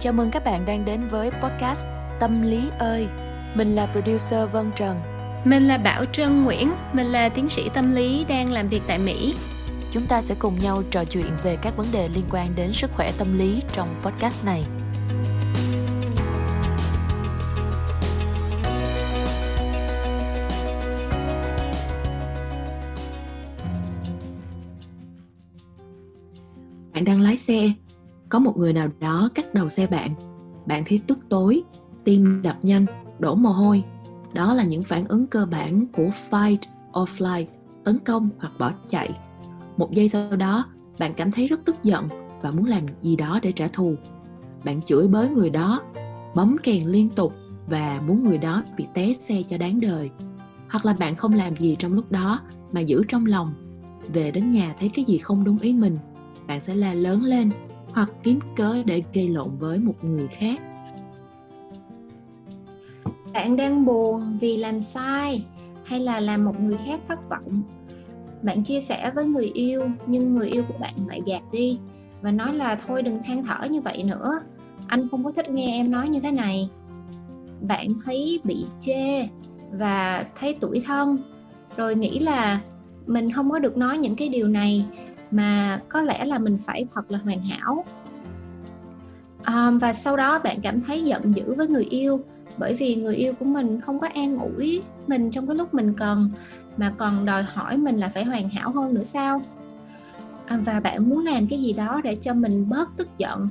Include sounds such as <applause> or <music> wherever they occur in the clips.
Chào mừng các bạn đang đến với podcast Tâm lý ơi. Mình là producer Vân Trần. Mình là Bảo Trân Nguyễn, mình là tiến sĩ tâm lý đang làm việc tại Mỹ. Chúng ta sẽ cùng nhau trò chuyện về các vấn đề liên quan đến sức khỏe tâm lý trong podcast này. Bạn đang lái xe, có một người nào đó cắt đầu xe bạn. Bạn thấy tức tối, tim đập nhanh, đổ mồ hôi. Đó là những phản ứng cơ bản của fight or flight, tấn công hoặc bỏ chạy. Một giây sau đó, bạn cảm thấy rất tức giận và muốn làm gì đó để trả thù. Bạn chửi bới người đó, bấm kèn liên tục và muốn người đó bị té xe cho đáng đời. Hoặc là bạn không làm gì trong lúc đó mà giữ trong lòng. Về đến nhà thấy cái gì không đúng ý mình, bạn sẽ la lớn lên hoặc kiếm cớ để gây lộn với một người khác. Bạn đang buồn vì làm sai hay là làm một người khác thất vọng? Bạn chia sẻ với người yêu, nhưng người yêu của bạn lại gạt đi và nói là thôi đừng than thở như vậy nữa, anh không có thích nghe em nói như thế này. Bạn thấy bị chê và thấy tủi thân, rồi nghĩ là mình không có được nói những cái điều này mà có lẽ là mình phải thật là hoàn hảo. Um, và sau đó bạn cảm thấy giận dữ với người yêu bởi vì người yêu của mình không có an ủi mình trong cái lúc mình cần mà còn đòi hỏi mình là phải hoàn hảo hơn nữa sao? À, và bạn muốn làm cái gì đó để cho mình bớt tức giận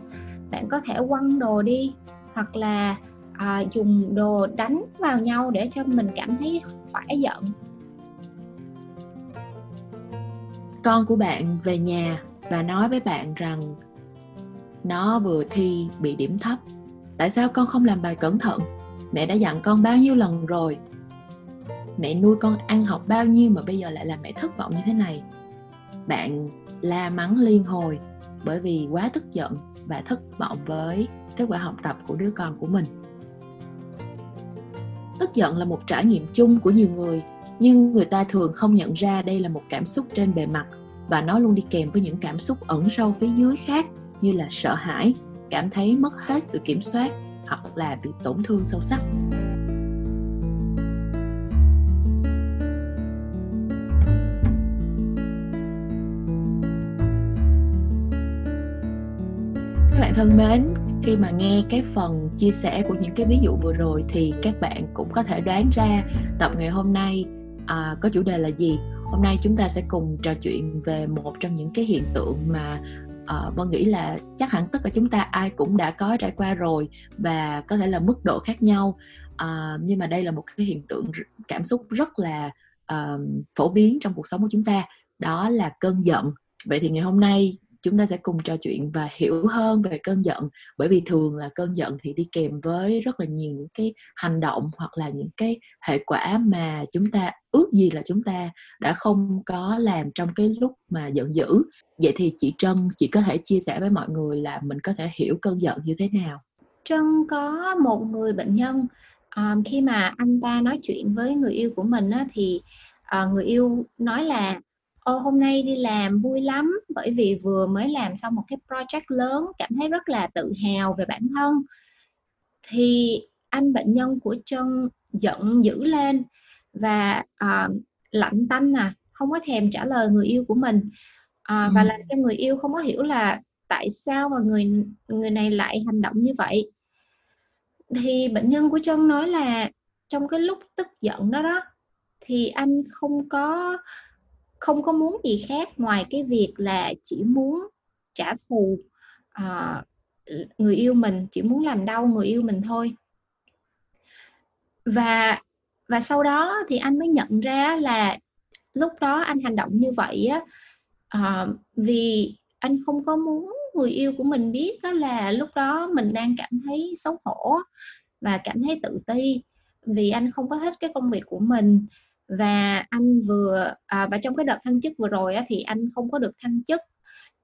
bạn có thể quăng đồ đi hoặc là à, dùng đồ đánh vào nhau để cho mình cảm thấy khỏe giận. Con của bạn về nhà và nói với bạn rằng, nó vừa thi bị điểm thấp. Tại sao con không làm bài cẩn thận? Mẹ đã dặn con bao nhiêu lần rồi? Mẹ nuôi con ăn học bao nhiêu mà bây giờ lại làm mẹ thất vọng như thế này? Bạn la mắng liên hồi bởi vì quá tức giận và thất vọng với kết quả học tập của đứa con của mình. Tức giận là một trải nghiệm chung của nhiều người nhưng người ta thường không nhận ra đây là một cảm xúc trên bề mặt và nó luôn đi kèm với những cảm xúc ẩn sâu phía dưới khác, như là sợ hãi, cảm thấy mất hết sự kiểm soát hoặc là bị tổn thương sâu sắc. Các bạn thân mến, khi mà nghe cái phần chia sẻ của những cái ví dụ vừa rồi thì các bạn cũng có thể đoán ra tập ngày hôm nay à, có chủ đề là gì? Hôm nay chúng ta sẽ cùng trò chuyện về một trong những cái hiện tượng mà uh, vân nghĩ là chắc hẳn tất cả chúng ta ai cũng đã có trải qua rồi và có thể là mức độ khác nhau. Uh, nhưng mà đây là một cái hiện tượng cảm xúc rất là uh, phổ biến trong cuộc sống của chúng ta. Đó là cơn giận. Vậy thì ngày hôm nay chúng ta sẽ cùng trò chuyện và hiểu hơn về cơn giận. Bởi vì thường là cơn giận thì đi kèm với rất là nhiều những cái hành động hoặc là những cái hệ quả mà chúng ta ước gì là chúng ta đã không có làm trong cái lúc mà giận dữ. Vậy thì chị trân chị có thể chia sẻ với mọi người là mình có thể hiểu cơn giận như thế nào? Trân có một người bệnh nhân. Um, khi mà anh ta nói chuyện với người yêu của mình á, thì uh, người yêu nói là ô hôm nay đi làm vui lắm bởi vì vừa mới làm xong một cái project lớn cảm thấy rất là tự hào về bản thân. Thì anh bệnh nhân của chân giận dữ lên và uh, lạnh tanh à không có thèm trả lời người yêu của mình. Uh, và làm cho người yêu không có hiểu là tại sao mà người người này lại hành động như vậy. Thì bệnh nhân của chân nói là trong cái lúc tức giận đó đó thì anh không có không có muốn gì khác ngoài cái việc là chỉ muốn trả thù uh, người yêu mình chỉ muốn làm đau người yêu mình thôi. Và và sau đó thì anh mới nhận ra là lúc đó anh hành động như vậy á uh, vì anh không có muốn người yêu của mình biết đó là lúc đó mình đang cảm thấy xấu hổ và cảm thấy tự ti vì anh không có thích cái công việc của mình và anh vừa à, và trong cái đợt thăng chức vừa rồi á, thì anh không có được thăng chức.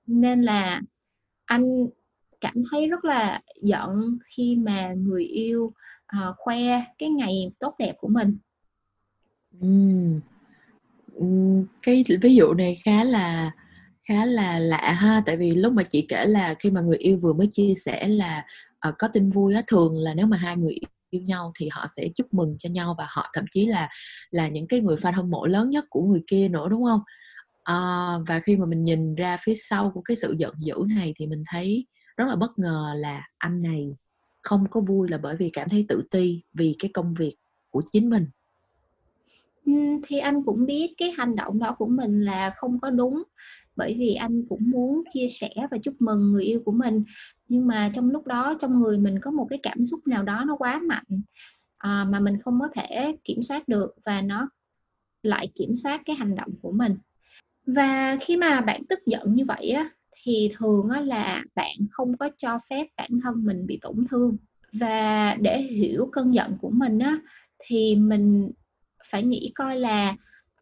Nên là anh cảm thấy rất là giận khi mà người yêu à, khoe cái ngày tốt đẹp của mình. Uhm. cái ví dụ này khá là khá là lạ ha. Tại vì lúc mà chị kể là khi mà người yêu vừa mới chia sẻ là uh, có tin vui á thường là nếu mà hai người yêu nhau thì họ sẽ chúc mừng cho nhau và họ thậm chí là là những cái người fan hâm mộ lớn nhất của người kia nữa đúng không? À, và khi mà mình nhìn ra phía sau của cái sự giận dữ này thì mình thấy rất là bất ngờ là anh này không có vui là bởi vì cảm thấy tự ti vì cái công việc của chính mình. Thì anh cũng biết cái hành động đó của mình là không có đúng bởi vì anh cũng muốn chia sẻ và chúc mừng người yêu của mình. Nhưng mà trong lúc đó trong người mình có một cái cảm xúc nào đó nó quá mạnh à, mà mình không có thể kiểm soát được và nó lại kiểm soát cái hành động của mình. Và khi mà bạn tức giận như vậy á thì thường á là bạn không có cho phép bản thân mình bị tổn thương. Và để hiểu cơn giận của mình á thì mình phải nghĩ coi là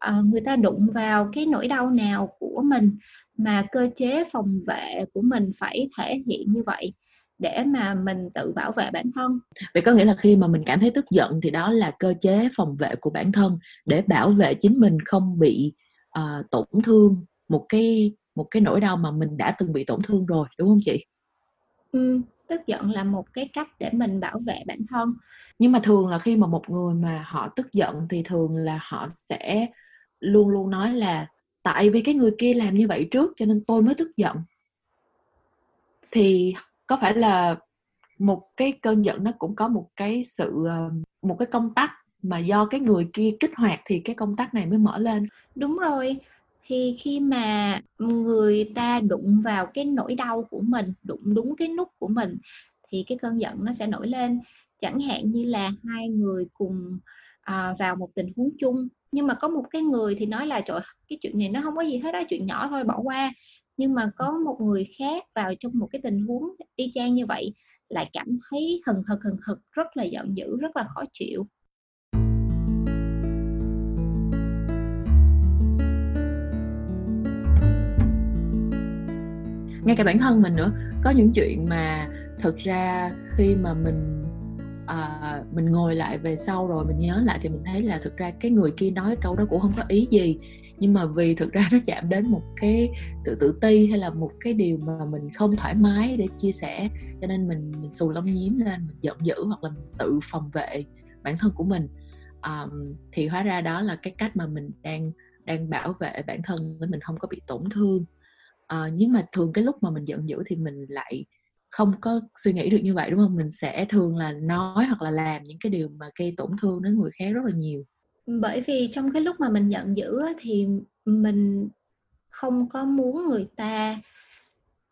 uh, người ta đụng vào cái nỗi đau nào của mình mà cơ chế phòng vệ của mình phải thể hiện như vậy để mà mình tự bảo vệ bản thân. Vậy có nghĩa là khi mà mình cảm thấy tức giận thì đó là cơ chế phòng vệ của bản thân để bảo vệ chính mình không bị uh, tổn thương một cái một cái nỗi đau mà mình đã từng bị tổn thương rồi đúng không chị? Ừ, tức giận là một cái cách để mình bảo vệ bản thân nhưng mà thường là khi mà một người mà họ tức giận thì thường là họ sẽ luôn luôn nói là tại vì cái người kia làm như vậy trước cho nên tôi mới tức giận. Thì có phải là một cái cơn giận nó cũng có một cái sự ờ, một cái công tắc mà do cái người kia kích hoạt thì cái công tắc này mới mở lên? Đúng rồi. Thì khi mà người ta đụng vào cái nỗi đau của mình đụng đúng cái nút của mình thì cái cơn giận nó sẽ nổi lên. Chẳng hạn như là hai người cùng à, vào một tình huống chung nhưng mà có một cái người thì nói là, trời cái chuyện này nó không có gì hết đó chuyện nhỏ thôi, bỏ qua. Nhưng mà có một người khác vào trong một cái tình huống y chang như vậy, lại cảm thấy hừng hực hừng hực, rất là giận dữ, rất là khó chịu. Ngay cả bản thân mình nữa, có những chuyện mà thực ra khi mà mình à, mình ngồi lại về sau rồi mình nhớ lại thì mình thấy là thực ra cái người kia nói cái câu đó cũng không có ý gì. Nhưng mà vì thực ra <laughs> nó chạm đến một cái sự tự ti hay là một cái điều mà mình không thoải mái để chia sẻ cho nên mình mình xù lông nhím lên mình giận dữ hoặc là mình tự phòng vệ bản thân của mình. Um, thì hóa ra đó là cái cách mà mình đang đang bảo vệ bản thân để mình không có bị tổn thương. Uh, nhưng mà thường cái lúc mà mình giận dữ thì mình lại không có suy nghĩ được như vậy, đúng không? Mình sẽ thường là nói hoặc là làm những cái điều mà gây tổn thương đến người khác rất là nhiều. Bởi vì trong cái lúc mà mình giận dữ thì mình không có muốn người ta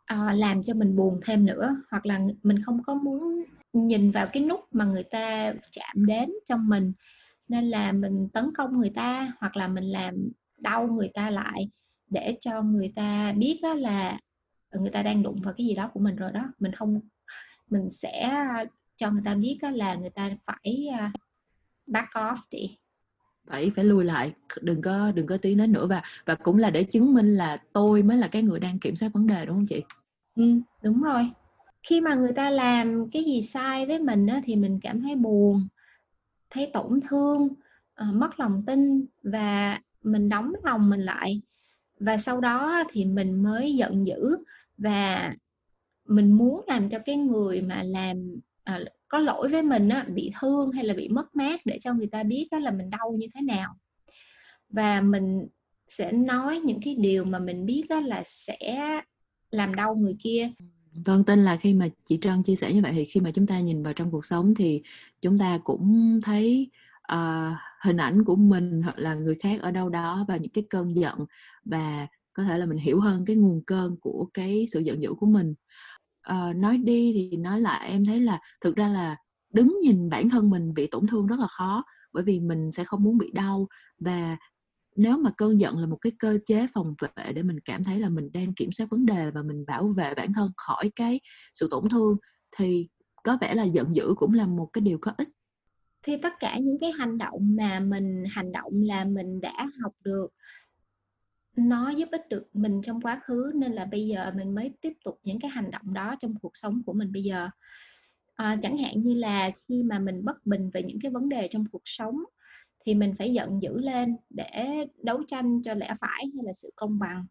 à, làm cho mình buồn thêm nữa, hoặc là mình không có muốn nhìn vào cái nút mà người ta chạm đến trong mình. Nên là mình tấn công người ta, hoặc là mình làm đau người ta lại để cho người ta biết là người ta đang đụng vào cái gì đó của mình rồi đó. Mình không mình sẽ cho người ta biết là người ta phải à, back off đi phải phải lùi lại đừng có đừng có tiến đến nữa. Và và cũng là để chứng minh là tôi mới là cái người đang kiểm soát vấn đề đúng không chị? Ừ, đúng rồi. Khi mà người ta làm cái gì sai với mình á, thì mình cảm thấy buồn thấy tổn thương uh, mất lòng tin và mình đóng lòng mình lại và sau đó thì mình mới giận dữ và mình muốn làm cho cái người mà làm à, có lỗi với mình á, bị thương hay là bị mất mát để cho người ta biết đó là mình đau như thế nào. Và mình sẽ nói những cái điều mà mình biết đó là sẽ làm đau người kia. Vâng, tin là khi mà chị Trân chia sẻ như vậy thì khi mà chúng ta nhìn vào trong cuộc sống thì chúng ta cũng thấy uh, hình ảnh của mình hoặc là người khác ở đâu đó và những cái cơn giận và có thể là mình hiểu hơn cái nguồn cơn của cái sự giận dữ của mình. À, nói đi thì nói lại em thấy là thực ra là đứng nhìn bản thân mình bị tổn thương rất là khó bởi vì mình sẽ không muốn bị đau và nếu mà cơn giận là một cái cơ chế phòng vệ để mình cảm thấy là mình đang kiểm soát vấn đề và mình bảo vệ bản thân khỏi cái sự tổn thương thì có vẻ là giận dữ cũng là một cái điều có ích thì tất cả những cái hành động mà mình hành động là mình đã học được nó giúp ích được mình trong quá khứ. Nên là bây giờ mình mới tiếp tục những cái hành động đó trong cuộc sống của mình bây giờ. À, chẳng hạn như là khi mà mình bất bình về những cái vấn đề trong cuộc sống thì mình phải giận dữ lên để đấu tranh cho lẽ phải hay là sự công bằng.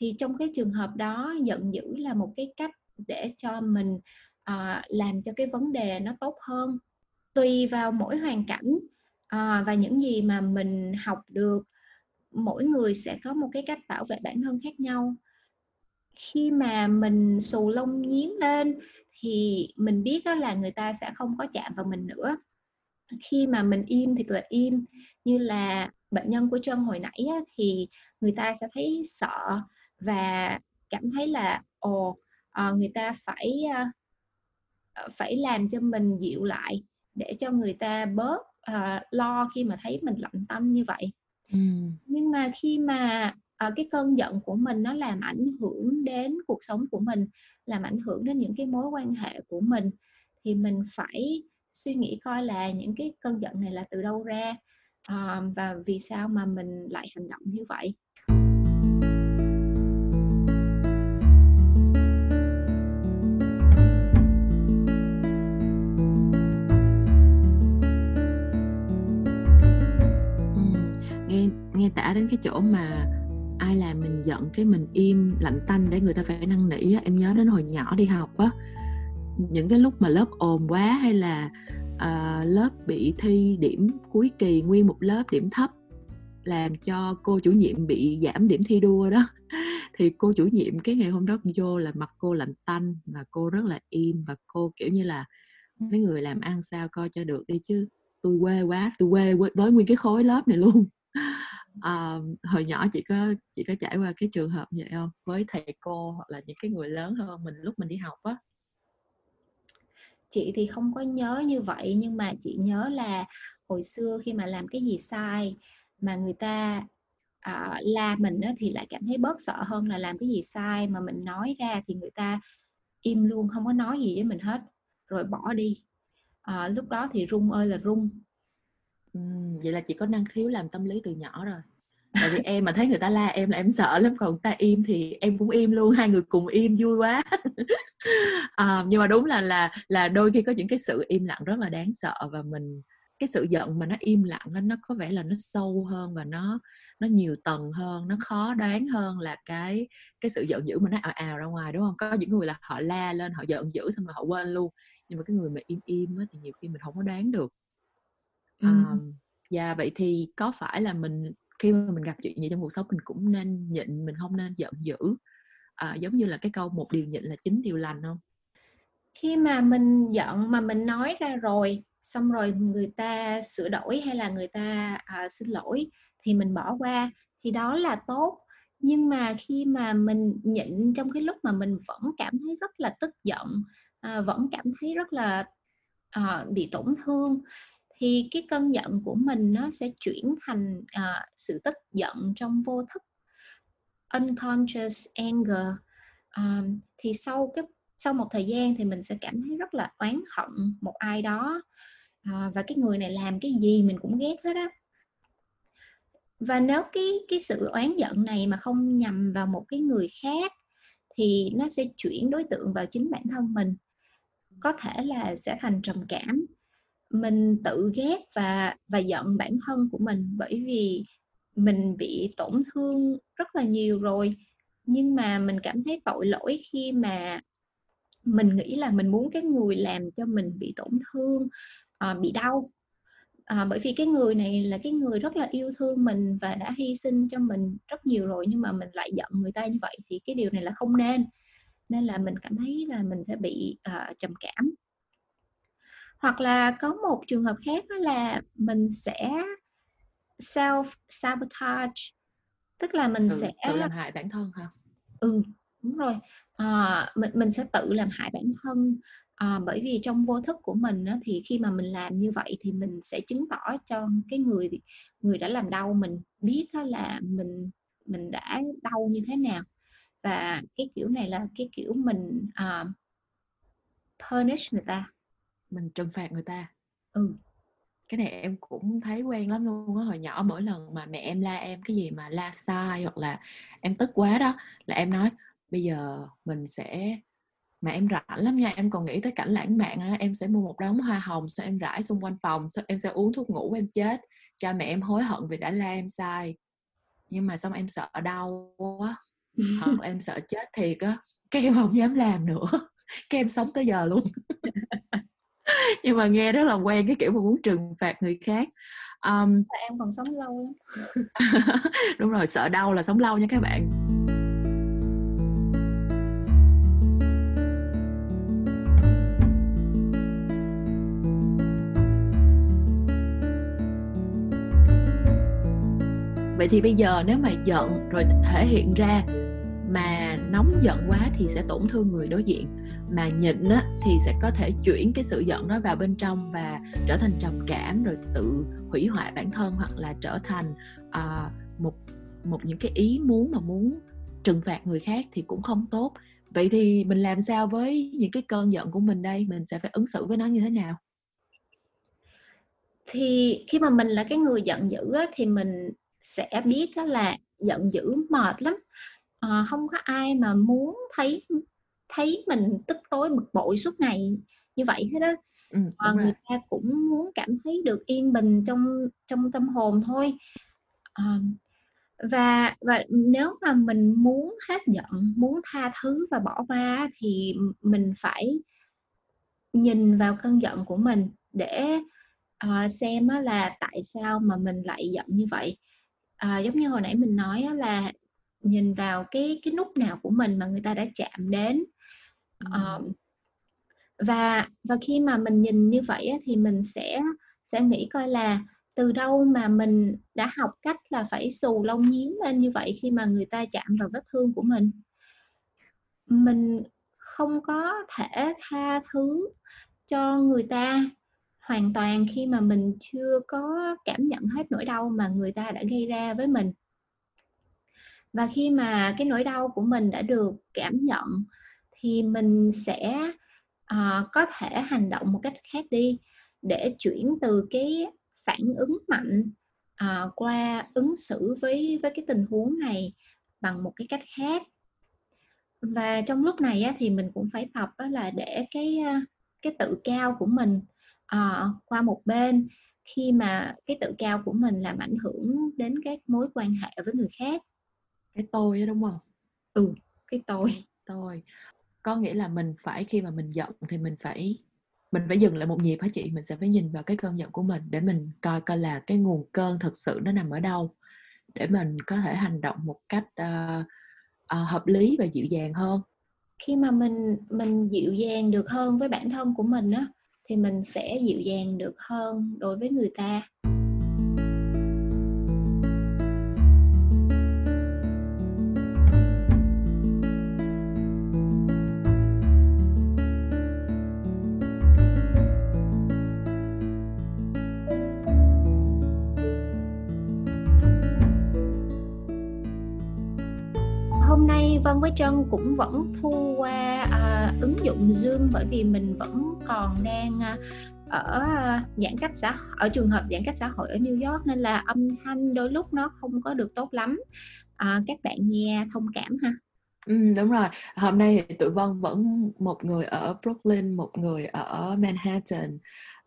Thì trong cái trường hợp đó giận dữ là một cái cách để cho mình uh, làm cho cái vấn đề nó tốt hơn tùy vào mỗi hoàn cảnh à, và những gì mà mình học được mỗi người sẽ có một cái cách bảo vệ bản thân khác nhau. Khi mà mình xù lông nhím lên thì mình biết đó là người ta sẽ không có chạm vào mình nữa. Khi mà mình im thì là im. Như là bệnh nhân của chân hồi nãy á, thì người ta sẽ thấy sợ và cảm thấy là ồ ờ, người ta phải ờ, phải làm cho mình dịu lại để cho người ta bớt uh, lo khi mà thấy mình lạnh tanh như vậy ừ. nhưng mà khi mà uh, cái cơn giận của mình nó làm ảnh hưởng đến cuộc sống của mình làm ảnh hưởng đến những cái mối quan hệ của mình thì mình phải suy nghĩ coi là những cái cơn giận này là từ đâu ra uh, và vì sao mà mình lại hành động như vậy nghe tả đến cái chỗ mà ai làm mình giận cái mình im lạnh tanh để người ta phải năn nỉ em nhớ đến hồi nhỏ đi học á. Những cái lúc mà lớp ồn quá hay là uh, lớp bị thi điểm cuối kỳ nguyên một lớp điểm thấp làm cho cô chủ nhiệm bị giảm điểm thi đua đó thì cô chủ nhiệm cái ngày hôm đó vô là mặt cô lạnh tanh và cô rất là im và cô kiểu như là mấy người làm ăn sao coi cho được đi chứ tôi quê quá tôi quê với nguyên cái khối lớp này luôn à, hồi nhỏ chị có chị có trải qua cái trường hợp vậy không với thầy cô hoặc là những cái người lớn hơn mình lúc mình đi học á. Chị thì không có nhớ như vậy nhưng mà chị nhớ là hồi xưa khi mà làm cái gì sai mà người ta uh, la mình á, thì lại cảm thấy bớt sợ hơn là làm cái gì sai mà mình nói ra thì người ta im luôn không có nói gì với mình hết rồi bỏ đi. À, lúc đó thì rung ơi là rung ừ, vậy là chị có năng khiếu làm tâm lý từ nhỏ rồi. Tại vì em mà thấy người ta la em là em sợ lắm còn ta im thì em cũng im luôn hai người cùng im vui quá. À, <laughs> nhưng mà đúng là là là đôi khi có những cái sự im lặng rất là đáng sợ và mình cái sự giận mà nó im lặng đó, nó có vẻ là nó sâu hơn và nó nó nhiều tầng hơn nó khó đoán hơn là cái cái sự giận dữ mà nó ào ào ra ngoài đúng không? Có những người là họ la lên họ giận dữ xong rồi họ quên luôn. Nhưng mà cái người mà im im á, thì nhiều khi mình không có đoán được ừ. à, và vậy thì có phải là mình khi mà mình gặp chuyện gì trong cuộc sống mình cũng nên nhịn mình không nên giận dữ? À, giống như là cái câu một điều nhịn là chín điều lành không? Khi mà mình giận mà mình nói ra rồi xong rồi người ta sửa đổi hay là người ta à, xin lỗi thì mình bỏ qua thì đó là tốt. Nhưng mà khi mà mình nhịn trong cái lúc mà mình vẫn cảm thấy rất là tức giận à, vẫn cảm thấy rất là à, bị tổn thương thì cái cơn giận của mình nó sẽ chuyển thành uh, sự tức giận trong vô thức unconscious anger. Um, thì sau cái sau một thời gian thì mình sẽ cảm thấy rất là oán hận một ai đó. Uh, và cái người này làm cái gì mình cũng ghét hết á. Và nếu cái cái sự oán giận này mà không nhằm vào một cái người khác thì nó sẽ chuyển đối tượng vào chính bản thân mình. Có thể là sẽ thành trầm cảm mình tự ghét và và giận bản thân của mình bởi vì mình bị tổn thương rất là nhiều rồi. Nhưng mà mình cảm thấy tội lỗi khi mà mình nghĩ là mình muốn cái người làm cho mình bị tổn thương à, bị đau. À, bởi vì cái người này là cái người rất là yêu thương mình và đã hy sinh cho mình rất nhiều rồi nhưng mà mình lại giận người ta như vậy thì cái điều này là không nên. Nên là mình cảm thấy là mình sẽ bị uh, trầm cảm hoặc là có một trường hợp khác đó là mình sẽ self sabotage tức là mình tự, sẽ tự làm hại bản thân hả? Ừ đúng rồi. À, mình mình sẽ tự làm hại bản thân. À, bởi vì trong vô thức của mình á, thì khi mà mình làm như vậy thì mình sẽ chứng tỏ cho cái người người đã làm đau mình biết á, là mình mình đã đau như thế nào. Và cái kiểu này là cái kiểu mình uh, punish người ta mình trừng phạt người ta. Ừ. Cái này em cũng thấy quen lắm luôn á hồi nhỏ mỗi lần mà mẹ em la em cái gì mà la sai hoặc là em tức quá đó là em nói bây giờ mình sẽ mà em rảnh lắm nha em còn nghĩ tới cảnh lãng mạn đó em sẽ mua một đống hoa hồng sau em rải xung quanh phòng sau em sẽ uống thuốc ngủ em chết. Cha mẹ em hối hận vì đã la em sai. Nhưng mà xong em sợ đau quá hoặc em sợ chết thiệt á cái em không dám làm nữa <laughs> các em sống tới giờ luôn <laughs> <laughs> nhưng mà nghe rất là quen cái kiểu mà muốn trừng phạt người khác. Um, em còn sống lâu lắm. <laughs> Đúng rồi sợ đau là sống lâu nha các bạn. Vậy thì bây giờ nếu mà giận rồi thể hiện ra mà nóng giận quá thì sẽ tổn thương người đối diện mà nhịn á, thì sẽ có thể chuyển cái sự giận đó vào bên trong và trở thành trầm cảm rồi tự hủy hoại bản thân hoặc là trở thành uh, một một những cái ý muốn mà muốn trừng phạt người khác thì cũng không tốt. Vậy thì mình làm sao với những cái cơn giận của mình đây? Mình sẽ phải ứng xử với nó như thế nào? Thì khi mà mình là cái người giận dữ á, thì mình sẽ biết là giận dữ mệt lắm. À, không có ai mà muốn thấy thấy mình tức tối bực bội suốt ngày như vậy hết đó ừ, à, người ta cũng muốn cảm thấy được yên bình trong trong tâm hồn thôi. À, và và nếu mà mình muốn hết giận muốn tha thứ và bỏ qua thì mình phải nhìn vào cơn giận của mình để uh, xem là tại sao mà mình lại giận như vậy. À, giống như hồi nãy mình nói là nhìn vào cái cái nút nào của mình mà người ta đã chạm đến um, và và khi mà mình nhìn như vậy thì mình sẽ sẽ nghĩ coi là từ đâu mà mình đã học cách là phải xù lông nhím lên như vậy khi mà người ta chạm vào vết thương của mình. Mình không có thể tha thứ cho người ta hoàn toàn khi mà mình chưa có cảm nhận hết nỗi đau mà người ta đã gây ra với mình. Và khi mà cái nỗi đau của mình đã được cảm nhận thì mình sẽ uh, có thể hành động một cách khác đi để chuyển từ cái phản ứng mạnh uh, qua ứng xử với với cái tình huống này bằng một cái cách khác. Và trong lúc này á, thì mình cũng phải tập á, là để cái cái tự cao của mình uh, qua một bên khi mà cái tự cao của mình làm ảnh hưởng đến các mối quan hệ với người khác. Cái tôi đó đúng không? Ừ cái tôi. Tôi có nghĩa là mình phải khi mà mình giận thì mình phải mình phải dừng lại một nhịp hả chị? Mình sẽ phải nhìn vào cái cơn giận của mình để mình coi coi là cái nguồn cơn thực sự nó nằm ở đâu để mình có thể hành động một cách uh, uh, hợp lý và dịu dàng hơn. Khi mà mình mình dịu dàng được hơn với bản thân của mình á thì mình sẽ dịu dàng được hơn đối với người ta. Trân cũng vẫn thu qua à, ứng dụng Zoom bởi vì mình vẫn còn đang à, ở giãn cách xã ở trường hợp giãn cách xã hội ở New York nên là âm thanh đôi lúc nó không có được tốt lắm à, các bạn nghe thông cảm ha Ừ, đúng rồi. Hôm nay thì tụi Vân vẫn một người ở Brooklyn, một người ở Manhattan.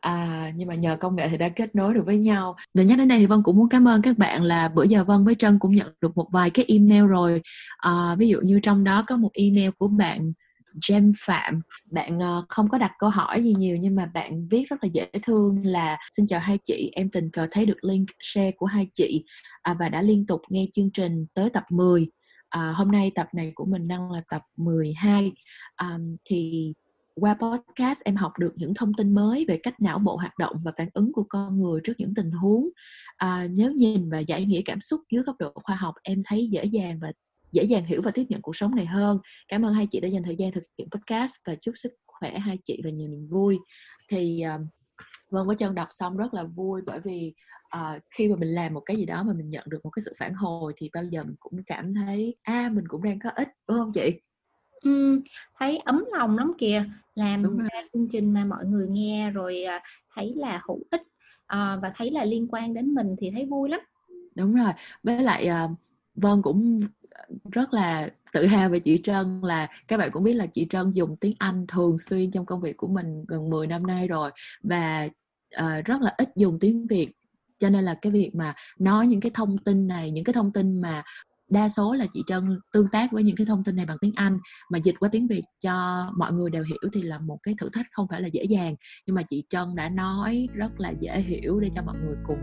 À, nhưng mà nhờ công nghệ thì đã kết nối được với nhau. Để nhắc đến đây thì Vân cũng muốn cảm ơn các bạn là bữa giờ Vân với Trân cũng nhận được một vài cái email rồi. À, ví dụ như trong đó có một email của bạn Jem Phạm bạn ờ, không có đặt câu hỏi gì nhiều nhưng mà bạn viết rất là dễ thương là xin chào hai chị em tình cờ thấy được link share của hai chị à, và đã liên tục nghe chương trình tới tập 10 à, hôm nay tập này của mình đang là tập 12 à, thì qua podcast em học được những thông tin mới về cách não bộ hoạt động và phản ứng của con người trước những tình huống. À, nếu nhìn và giải nghĩa cảm xúc dưới góc độ khoa học em thấy dễ dàng và dễ dàng hiểu và tiếp nhận cuộc sống này hơn. Cảm ơn hai chị đã dành thời gian thực hiện podcast và chúc sức khỏe hai chị và nhiều niềm vui. Thì uh, vâng với chân đọc xong rất là vui bởi vì uh, khi mà mình làm một cái gì đó mà mình nhận được một cái sự phản hồi thì bao giờ mình cũng cảm thấy a à, mình cũng đang có ích đúng không chị? Ừ, thấy ấm lòng lắm kìa. Làm ra chương trình mà mọi người nghe rồi uh, thấy là hữu ích uh, và thấy là liên quan đến mình thì thấy vui lắm. Đúng rồi. Với lại uh, vân cũng rất là tự hào về chị Trân là các bạn cũng biết là chị Trân dùng tiếng Anh thường xuyên trong công việc của mình gần 10 năm nay rồi và uh, rất là ít dùng tiếng Việt. Cho nên là cái việc mà nói những cái thông tin này những cái thông tin mà đa số là chị Trân tương tác với những cái thông tin này bằng tiếng Anh mà dịch qua tiếng Việt cho mọi người đều hiểu thì là một cái thử thách không phải là dễ dàng nhưng mà chị Trân đã nói rất là dễ hiểu để cho mọi người cùng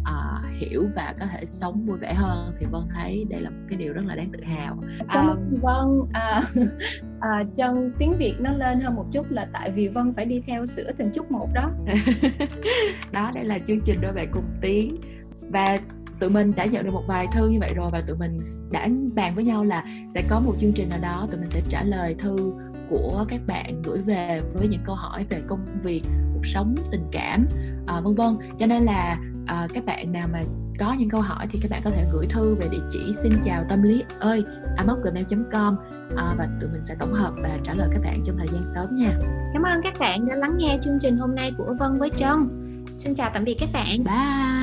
uh, hiểu và có thể sống vui vẻ hơn thì Vân thấy đây là một cái điều rất là đáng tự hào. Um, Vân. À, <laughs> à, Trân tiếng Việt nó lên hơn một chút là tại vì Vân phải đi theo sửa từng chút một đó. <laughs> đó đây là chương trình đôi bạn cùng tiếng và tụi mình đã nhận được một vài thư như vậy rồi và tụi mình đã bàn với nhau là sẽ có một chương trình nào đó tụi mình sẽ trả lời thư của các bạn gửi về với những câu hỏi về công việc cuộc sống tình cảm à, vân vân. Cho nên là à, các bạn nào mà có những câu hỏi thì các bạn có thể gửi thư về địa chỉ xin chào tâm lý ơi gmail.com à, và tụi mình sẽ tổng hợp và trả lời các bạn trong thời gian sớm nha. Cảm ơn các bạn đã lắng nghe chương trình hôm nay của Vân với Trân. Xin chào tạm biệt các bạn. Bye